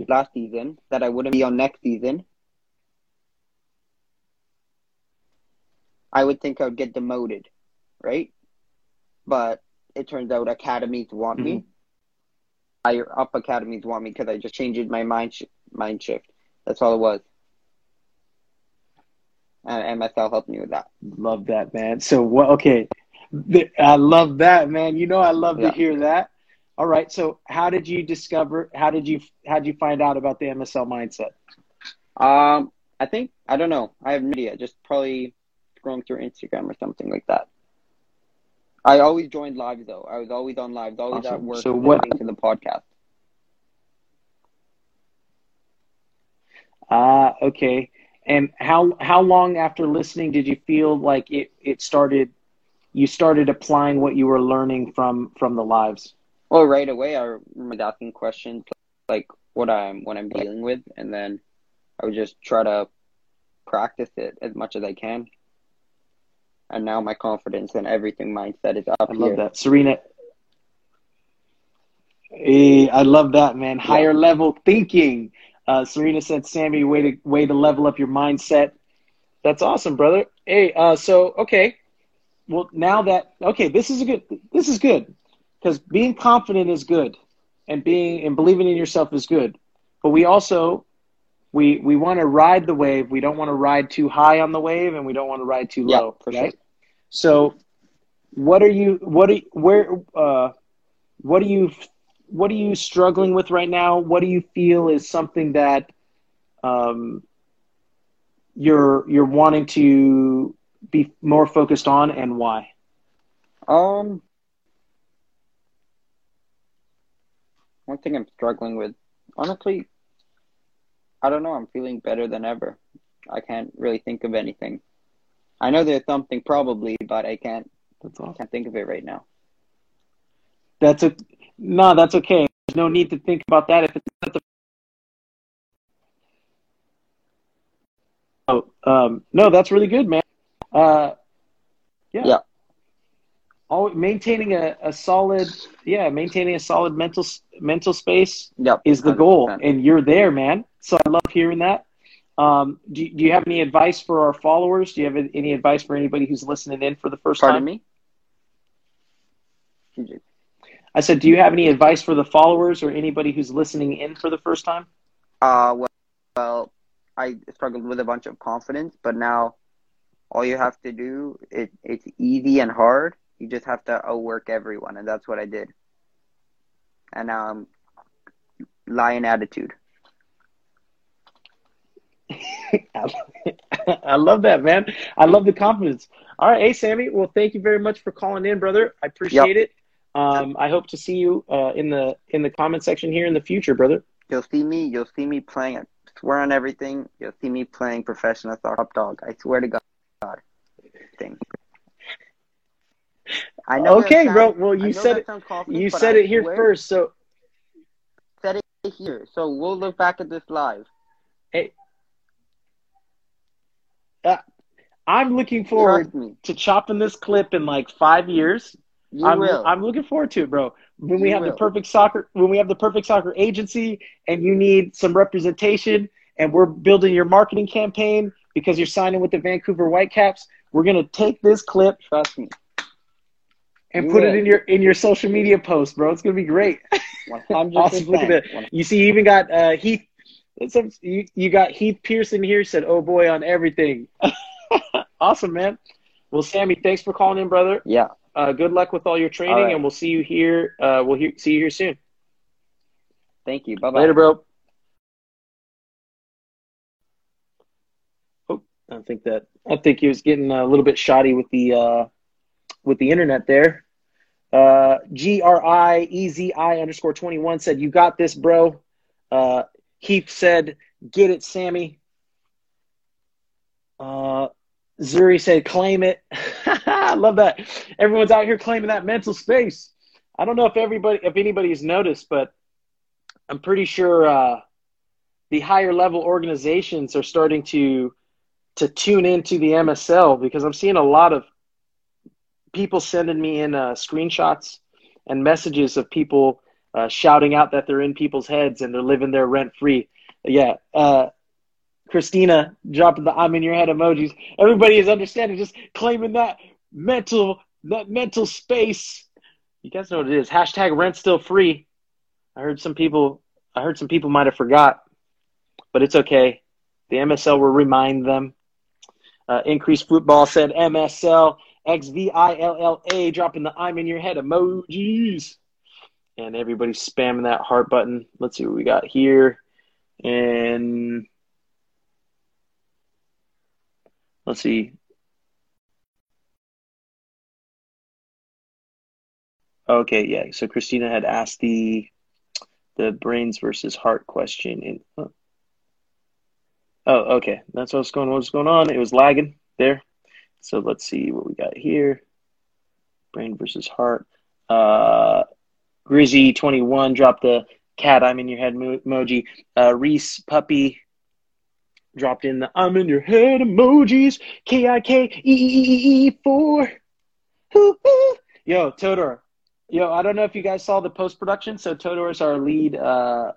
last season that I wouldn't be on next season, I would think I would get demoted, right? But it turns out academies want mm-hmm. me. Higher up academies want me because I just changed my mind sh- mind shift. That's all it was. And MSL helped me with that. Love that, man. So what? Okay, I love that, man. You know, I love yeah. to hear that. All right. So, how did you discover? How did you? How did you find out about the MSL mindset? Um, I think I don't know. I have no idea. Just probably scrolling through Instagram or something like that. I always joined live though. I was always on live, always awesome. at work, so what to the podcast. Ah, uh, okay. And how how long after listening did you feel like it, it started you started applying what you were learning from from the lives? Well, right away I remember asking questions like what I'm what I'm dealing with and then I would just try to practice it as much as I can and now my confidence and everything mindset is up. I love that, Serena. Hey, I love that, man. Higher yeah. level thinking. Uh, Serena said, "Sammy, way to way to level up your mindset." That's awesome, brother. Hey, uh, so okay, well now that okay, this is a good. This is good because being confident is good, and being and believing in yourself is good. But we also we we want to ride the wave. We don't want to ride too high on the wave, and we don't want to ride too low. Yeah, for right? sure. So what are you what are where uh what are you what are you struggling with right now what do you feel is something that um you're you're wanting to be more focused on and why Um, one thing I'm struggling with, honestly, I don't know. I'm feeling better than ever. I can't really think of anything. I know there's something probably, but I can't that's awesome can't think of it right now. that's a no that's okay. There's no need to think about that if it's not the oh um no that's really good man. Uh yeah, Yeah. Al maintaining a, a solid yeah maintaining a solid mental mental space Yep, is the goal 100%. and you're there man. So i love hearing that. Um do, do you have any advice for our followers? Do you have any advice for anybody who's listening in for the first Pardon time? me. I said do you have any advice for the followers or anybody who's listening in for the first time Uh, well, well, I struggled with a bunch of confidence, but now all you have to do it it's easy and hard. You just have to outwork everyone, and that's what I did. And now I'm lion attitude. I love that, man. I love the confidence. All right, hey Sammy. Well, thank you very much for calling in, brother. I appreciate it. Um, I hope to see you uh, in the in the comment section here in the future, brother. You'll see me. You'll see me playing. I swear on everything. You'll see me playing professional top dog. I swear to God. Thing. I know Okay, sounds- bro. Well, you said it. You said I it here first. So, Said it here. So we'll look back at this live. Hey. I'm looking forward to chopping this clip in like five years. You I'm, will. I'm looking forward to it, bro. When we You have the perfect soccer, when we have the perfect soccer agency, and you need some representation, and we're building your marketing campaign because you're signing with the Vancouver Whitecaps, we're gonna take this clip Trust me. and You put it in your in your social media post, bro. It's gonna be great. One hundred Awesome. Look at that. You see, you even got uh, Heath. You, you got Heath Pearson here. Said, "Oh boy, on everything." awesome, man. Well, Sammy, thanks for calling in, brother. Yeah. Uh, good luck with all your training, All right. and we'll see you here. Uh, we'll hear, see you here soon. Thank you. Bye bye. Later, bro. Oh, I think that I think he was getting a little bit shoddy with the uh, with the internet there. Uh, G R I E Z I underscore twenty one said, "You got this, bro." Uh, Heath said, "Get it, Sammy." Uh, Zuri said, "Claim it." I love that. Everyone's out here claiming that mental space. I don't know if everybody, if anybody's noticed, but I'm pretty sure uh, the higher level organizations are starting to to tune into the MSL because I'm seeing a lot of people sending me in uh, screenshots and messages of people uh, shouting out that they're in people's heads and they're living there rent free. Yeah, uh, Christina dropping the "I'm in your head" emojis. Everybody is understanding, just claiming that mental that mental space. You guys know what it is. Hashtag rent still free. I heard some people. I heard some people might have forgot, but it's okay. The MSL will remind them. Uh, Increased football said MSL XVILLA dropping the I'm in your head emojis. And everybody's spamming that heart button. Let's see what we got here. And let's see. Okay, yeah. So Christina had asked the the brains versus heart question. In, oh. oh, okay. That's what's going. What's going on? It was lagging there. So let's see what we got here. Brain versus heart. Uh, Grizzy twenty one dropped the cat. I'm in your head emoji. Uh, Reese puppy dropped in the I'm in your head emojis. K I K E E E E E four. Hoo, hoo. Yo, Todor. Yo, I don't know if you guys saw the post production. So Todor is our lead uh,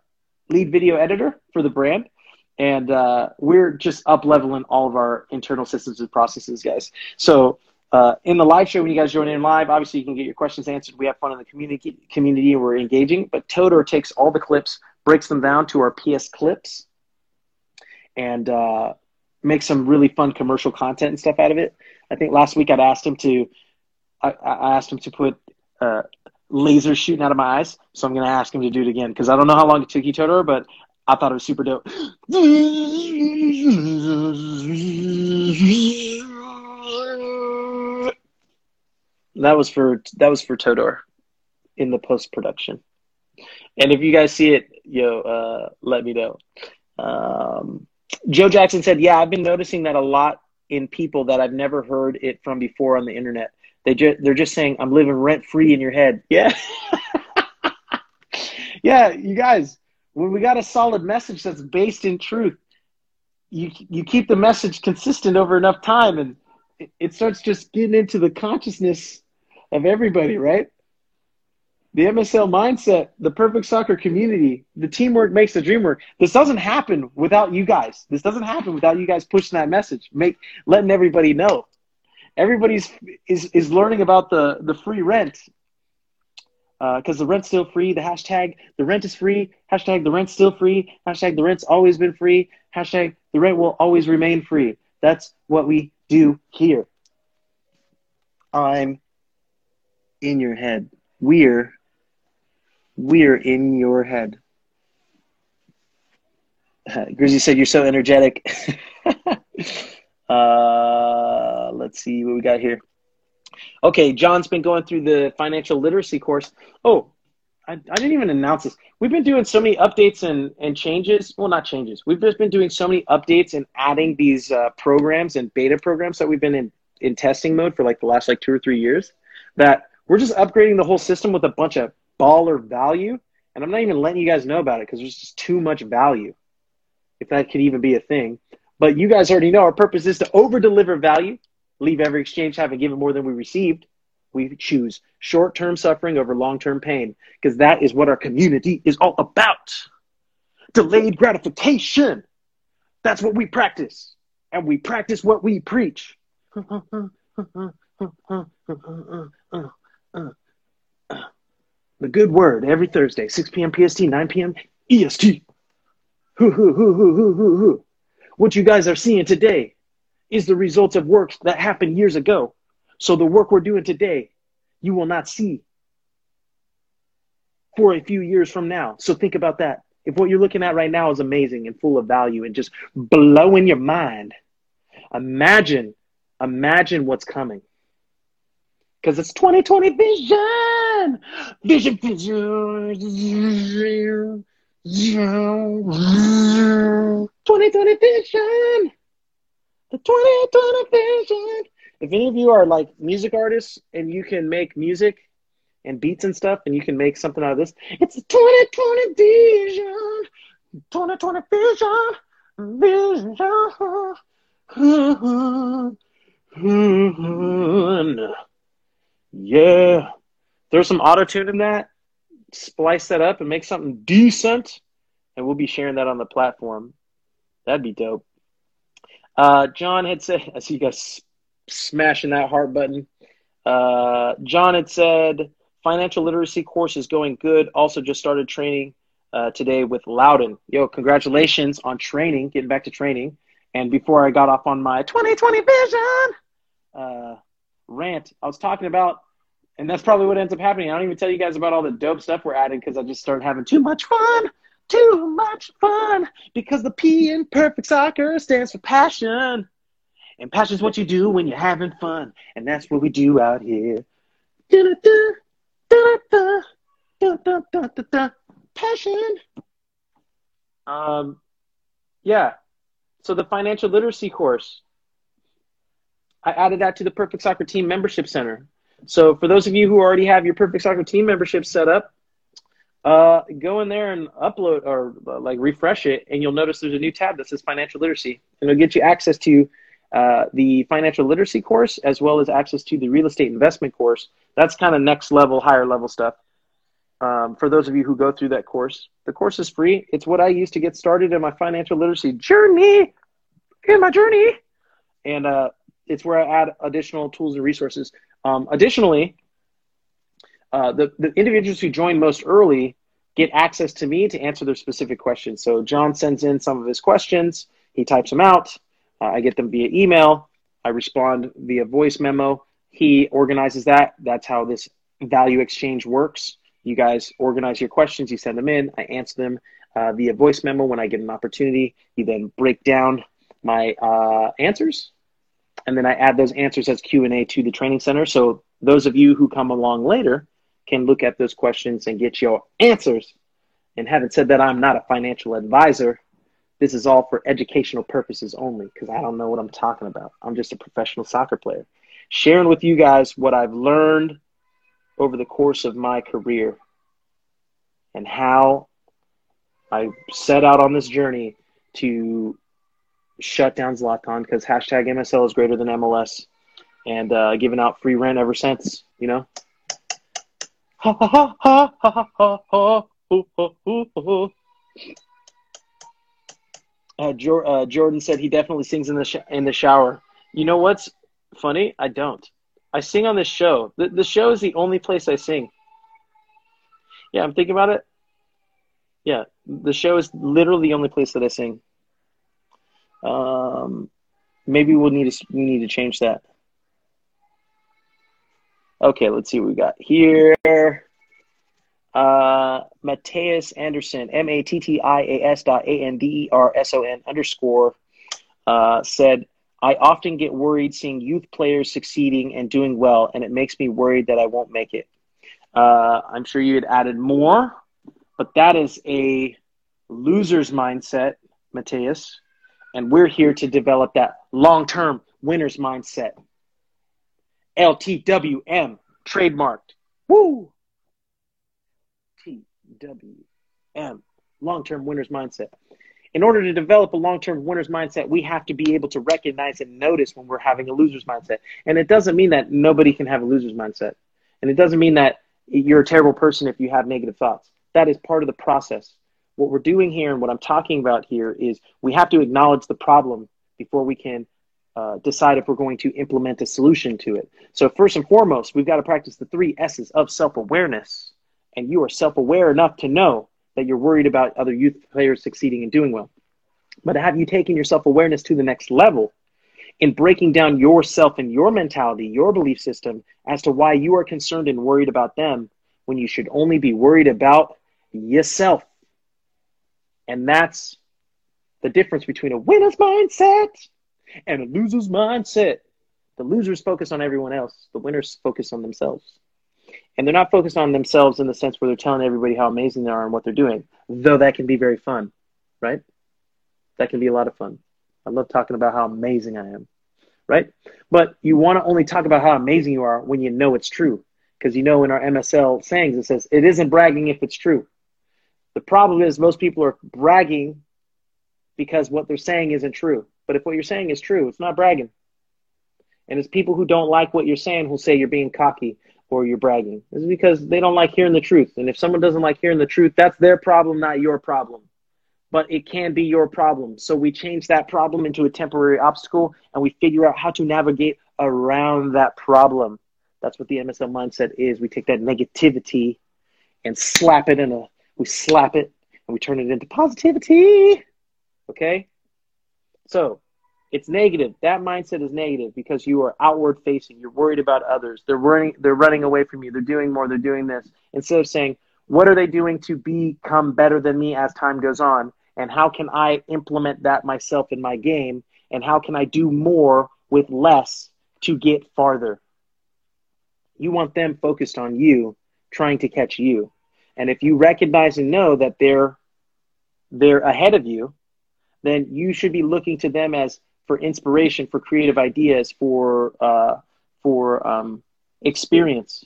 lead video editor for the brand, and uh, we're just up leveling all of our internal systems and processes, guys. So uh, in the live show, when you guys join in live, obviously you can get your questions answered. We have fun in the community, community, and we're engaging. But Todor takes all the clips, breaks them down to our PS clips, and uh, makes some really fun commercial content and stuff out of it. I think last week I'd asked him to I, I asked him to put uh, lasers shooting out of my eyes, so I'm gonna ask him to do it again because I don't know how long it took you, Todor, but I thought it was super dope. That was for that was for Todor in the post production. And if you guys see it, yo, uh, let me know. Um, Joe Jackson said, "Yeah, I've been noticing that a lot in people that I've never heard it from before on the internet. They just they're just saying I'm living rent free in your head. Yeah, yeah, you guys. When we got a solid message that's based in truth, you you keep the message consistent over enough time, and it, it starts just getting into the consciousness of everybody, right? The MSL mindset, the perfect soccer community, the teamwork makes the dream work. This doesn't happen without you guys. This doesn't happen without you guys pushing that message, make letting everybody know. Everybody's is is learning about the the free rent because uh, the rent's still free. The hashtag the rent is free. Hashtag the rent's still free. Hashtag the rent's always been free. Hashtag the rent will always remain free. That's what we do here. I'm in your head. We're we're in your head. Grizzy said you're so energetic. uh, let's see what we got here. Okay, John's been going through the financial literacy course. Oh, I, I didn't even announce this. We've been doing so many updates and, and changes. Well, not changes. We've just been doing so many updates and adding these uh, programs and beta programs that we've been in, in testing mode for like the last like two or three years that we're just upgrading the whole system with a bunch of baller value. And I'm not even letting you guys know about it because there's just too much value, if that could even be a thing. But you guys already know our purpose is to over deliver value, leave every exchange having given more than we received. We choose short term suffering over long term pain because that is what our community is all about. Delayed gratification. That's what we practice. And we practice what we preach. The good word every Thursday, 6 p.m. PST, 9 p.m. EST. Hoo, hoo, hoo, hoo, hoo, hoo, hoo. What you guys are seeing today is the results of works that happened years ago. So the work we're doing today, you will not see for a few years from now. So think about that. If what you're looking at right now is amazing and full of value and just blowing your mind, imagine, imagine what's coming because it's 2020 vision. Vision, vision. 2020 vision. The 2020 vision. If any of you are like music artists and you can make music and beats and stuff and you can make something out of this, it's the 2020 vision. 2020 vision. Vision. Yeah. Throw some auto tune in that, splice that up, and make something decent. And we'll be sharing that on the platform. That'd be dope. Uh, John had said, I see you guys smashing that heart button. Uh, John had said, financial literacy course is going good. Also, just started training uh, today with Loudon. Yo, congratulations on training, getting back to training. And before I got off on my 2020 vision uh, rant, I was talking about and that's probably what ends up happening. I don't even tell you guys about all the dope stuff we're adding because I just started having too much fun. Too much fun. Because the P in perfect soccer stands for passion. And passion is what you do when you're having fun. And that's what we do out here. Da da da da da da da da da. Passion. Um, yeah. So the financial literacy course, I added that to the Perfect Soccer Team Membership Center. So for those of you who already have your Perfect Soccer team membership set up, uh, go in there and upload or uh, like refresh it, and you'll notice there's a new tab that says financial literacy, and it'll get you access to uh, the financial literacy course as well as access to the real estate investment course. That's kind of next level, higher level stuff. Um, for those of you who go through that course, the course is free. It's what I use to get started in my financial literacy journey, in my journey, and uh, it's where I add additional tools and resources um, additionally, uh, the, the individuals who join most early get access to me to answer their specific questions. So John sends in some of his questions, he types them out, uh, I get them via email, I respond via voice memo. he organizes that. That's how this value exchange works. You guys organize your questions, you send them in, I answer them uh, via voice memo when I get an opportunity. You then break down my uh, answers, and then I add those answers as Q and A to the training center. So those of you who come along later can look at those questions and get your answers. And having said that, I'm not a financial advisor. This is all for educational purposes only because I don't know what I'm talking about. I'm just a professional soccer player, sharing with you guys what I've learned over the course of my career and how I set out on this journey to shut down Zlatan because hashtag MSL is greater than MLS and uh, giving out free rent ever since, you know. Ha ha ha ha ha ha ha uh, uh, Jordan said he definitely sings in the sh- in the shower. You know what's funny? I don't. I sing on this show. The, the show is the only place I sing. Yeah, I'm thinking about it. Yeah, the show is literally the only place that I sing. Um, maybe we'll need to we need to change that. Okay, let's see what we got here. Uh, Matthias Anderson, M A T T I A S dot A N D E R S O N underscore, uh, said, I often get worried seeing youth players succeeding and doing well, and it makes me worried that I won't make it. Uh, I'm sure you had added more, but that is a loser's mindset, Matthias. And we're here to develop that long term winner's mindset. LTWM, trademarked. Woo! TWM, long term winner's mindset. In order to develop a long term winner's mindset, we have to be able to recognize and notice when we're having a loser's mindset. And it doesn't mean that nobody can have a loser's mindset. And it doesn't mean that you're a terrible person if you have negative thoughts. That is part of the process. What we're doing here and what I'm talking about here is we have to acknowledge the problem before we can uh, decide if we're going to implement a solution to it. So, first and foremost, we've got to practice the three S's of self awareness. And you are self aware enough to know that you're worried about other youth players succeeding and doing well. But have you taken your self awareness to the next level in breaking down yourself and your mentality, your belief system as to why you are concerned and worried about them when you should only be worried about yourself? And that's the difference between a winner's mindset and a loser's mindset. The losers focus on everyone else, the winners focus on themselves. And they're not focused on themselves in the sense where they're telling everybody how amazing they are and what they're doing, though that can be very fun, right? That can be a lot of fun. I love talking about how amazing I am, right? But you want to only talk about how amazing you are when you know it's true. Because you know in our MSL sayings, it says, it isn't bragging if it's true. The problem is most people are bragging because what they're saying isn't true. But if what you're saying is true, it's not bragging. And it's people who don't like what you're saying who'll say you're being cocky or you're bragging. It's because they don't like hearing the truth. And if someone doesn't like hearing the truth, that's their problem, not your problem. But it can be your problem. So we change that problem into a temporary obstacle and we figure out how to navigate around that problem. That's what the MSL mindset is. We take that negativity and slap it in a, we slap it and we turn it into positivity. Okay? So it's negative. That mindset is negative because you are outward facing. You're worried about others. They're running. They're running away from you. They're doing more. They're doing this instead of saying, "What are they doing to become better than me as time goes on?" And how can I implement that myself in my game? And how can I do more with less to get farther? You want them focused on you, trying to catch you. And if you recognize and know that they're they're ahead of you, then you should be looking to them as for inspiration, for creative ideas, for uh, for um, experience.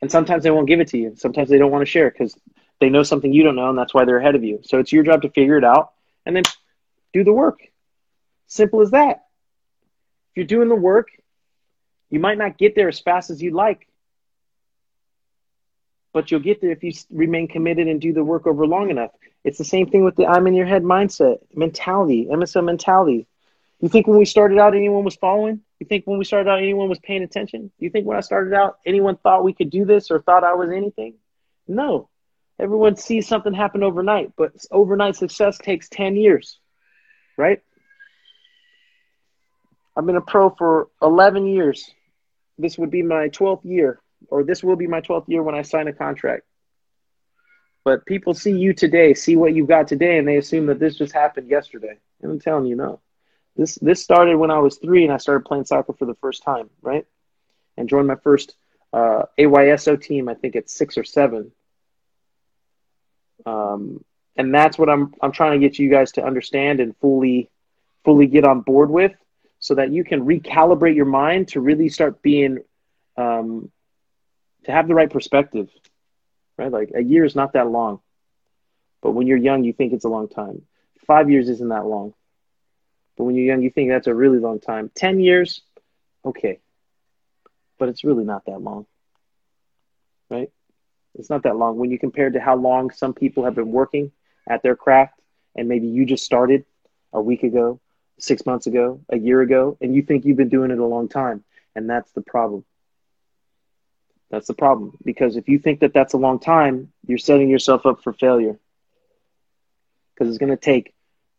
And sometimes they won't give it to you. Sometimes they don't want to share because they know something you don't know, and that's why they're ahead of you. So it's your job to figure it out and then do the work. Simple as that. If you're doing the work, you might not get there as fast as you'd like, but you'll get there if you remain committed and do the work over long enough. It's the same thing with the I'm in your head mindset, mentality, MSL mentality. You think when we started out, anyone was following? You think when we started out, anyone was paying attention? You think when I started out, anyone thought we could do this or thought I was anything? No. Everyone sees something happen overnight, but overnight success takes 10 years, right? I've been a pro for 11 years. This would be my 12th year, or this will be my 12th year when I sign a contract. But people see you today, see what you've got today, and they assume that this just happened yesterday. And I'm telling you, no. This this started when I was three and I started playing soccer for the first time, right? And joined my first uh, AYSO team, I think it's six or seven. Um, and that's what I'm I'm trying to get you guys to understand and fully fully get on board with, so that you can recalibrate your mind to really start being um, to have the right perspective, right? Like a year is not that long, but when you're young, you think it's a long time. Five years isn't that long, but when you're young, you think that's a really long time. Ten years, okay, but it's really not that long, right? It's not that long when you compare to how long some people have been working at their craft, and maybe you just started a week ago, six months ago, a year ago, and you think you've been doing it a long time. And that's the problem. That's the problem. Because if you think that that's a long time, you're setting yourself up for failure. Because it's going to take,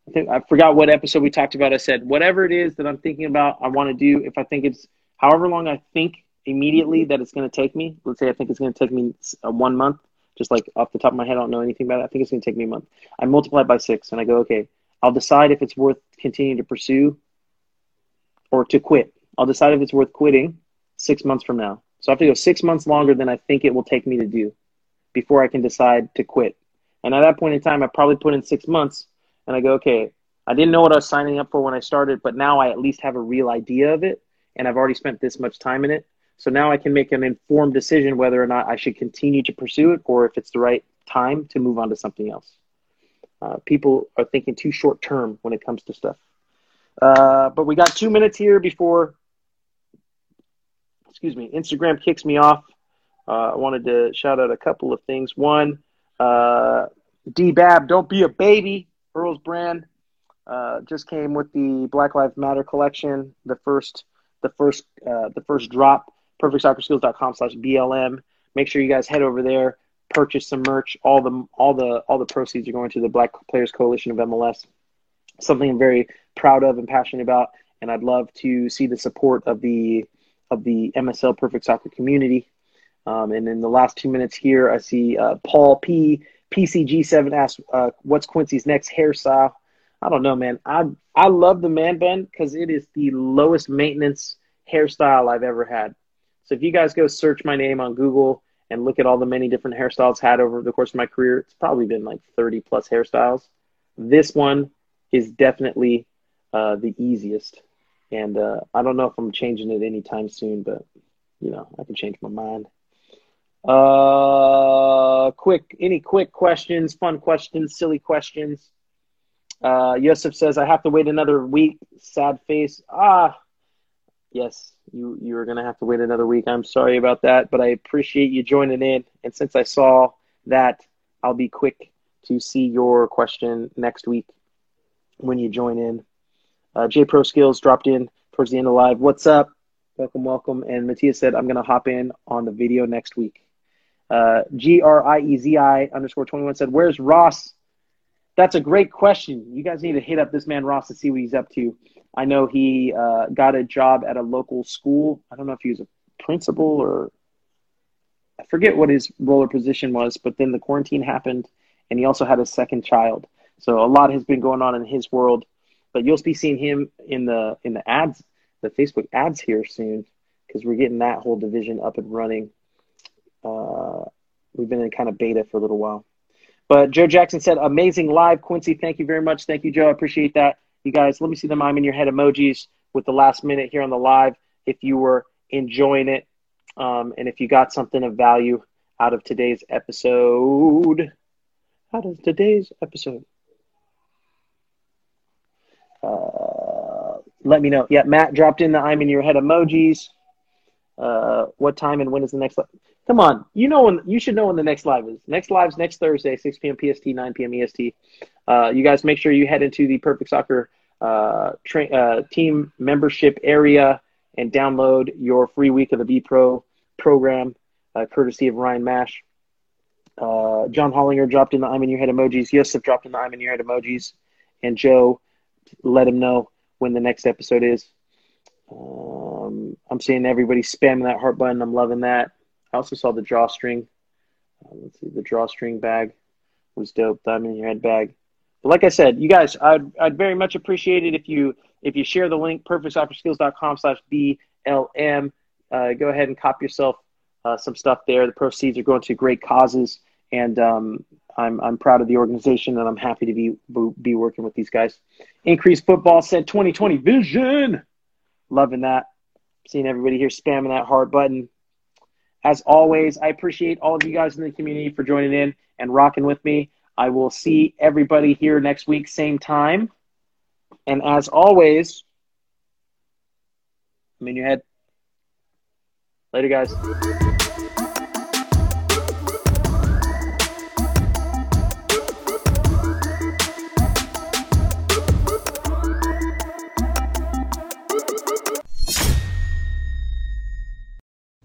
I think, I forgot what episode we talked about. I said, whatever it is that I'm thinking about, I want to do, if I think it's however long I think immediately that it's going to take me, let's say I think it's going to take me uh, one month, just like off the top of my head, I don't know anything about it. I think it's going to take me a month. I multiply it by six and I go, okay, I'll decide if it's worth continuing to pursue or to quit. I'll decide if it's worth quitting six months from now. So I have to go six months longer than I think it will take me to do before I can decide to quit. And at that point in time, I probably put in six months and I go, okay, I didn't know what I was signing up for when I started, but now I at least have a real idea of it and I've already spent this much time in it. So now I can make an informed decision whether or not I should continue to pursue it or if it's the right time to move on to something else. Uh, people are thinking too short term when it comes to stuff. Uh, but we got two minutes here before, excuse me, Instagram kicks me off. Uh, I wanted to shout out a couple of things. One, uh, D Bab, don't be a baby. Earl's brand uh, just came with the Black Lives Matter collection. The first, the first, uh, the first drop perfectsoccerskills.com slash BLM. Make sure you guys head over there, purchase some merch. All the all the all the proceeds are going to the Black Players Coalition of MLS. Something I'm very proud of and passionate about, and I'd love to see the support of the of the MSL Perfect Soccer community. Um, and in the last two minutes here, I see uh, Paul P PCG7 asks, uh, "What's Quincy's next hairstyle?" I don't know, man. I I love the man bun because it is the lowest maintenance hairstyle I've ever had. So if you guys go search my name on Google and look at all the many different hairstyles had over the course of my career, it's probably been like 30 plus hairstyles. This one is definitely uh, the easiest. And uh, I don't know if I'm changing it anytime soon, but you know, I can change my mind. Uh, quick, any quick questions, fun questions, silly questions? Uh, Yosef says, I have to wait another week. Sad face. Ah, yes, you you're gonna have to wait another week. I'm sorry about that, but I appreciate you joining in. And since I saw that, I'll be quick to see your question next week when you join in. Uh, J Pro Skills dropped in towards the end of live. What's up? Welcome, welcome. And Matthias said, I'm gonna hop in on the video next week. Uh, G R I E Z I underscore 21 said, Where's Ross? That's a great question. You guys need to hit up this man Ross to see what he's up to. I know he uh, got a job at a local school. I don't know if he was a principal or I forget what his role or position was, but then the quarantine happened and he also had a second child. So a lot has been going on in his world, but you'll be seeing him in the in the ads, the Facebook ads here soon because we're getting that whole division up and running. Uh, we've been in kind of beta for a little while. But Joe Jackson said, amazing live. Quincy, thank you very much. Thank you, Joe. I appreciate that. You guys, let me see the mime in your head emojis with the last minute here on the live if you were enjoying it um, and if you got something of value out of today's episode. Out of today's episode. Uh, let me know. Yeah, Matt dropped in the I'm in your head emojis. Uh, what time and when is the next live? Come on, you know when you should know when the next live is. Next live's next Thursday, 6 p.m. PST, 9 p.m. EST. Uh, you guys make sure you head into the Perfect Soccer uh, tra- uh, team membership area and download your free week of the B Pro program, courtesy of Ryan Mash. John Hollinger dropped in the I'm in your head emojis. Yosef dropped in the I'm in your head emojis. And Joe, let them know when the next episode is. Um, I'm seeing everybody spamming that heart button. I'm loving that. I also saw the drawstring. Uh, let's see, the drawstring bag was dope. Diamond in your head bag. But like I said, you guys, I'd, I'd very much appreciate it if you if you share the link perfectsoccerskills.com slash BLM. Uh, go ahead and cop yourself uh, some stuff there. The proceeds are going to great causes, and um, I'm I'm proud of the organization, and I'm happy to be be working with these guys. Increased football said 2020 vision. Loving that. Seeing everybody here spamming that heart button. As always, I appreciate all of you guys in the community for joining in and rocking with me. I will see everybody here next week, same time. And as always, I'm in your head. Later, guys.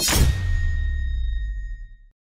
you.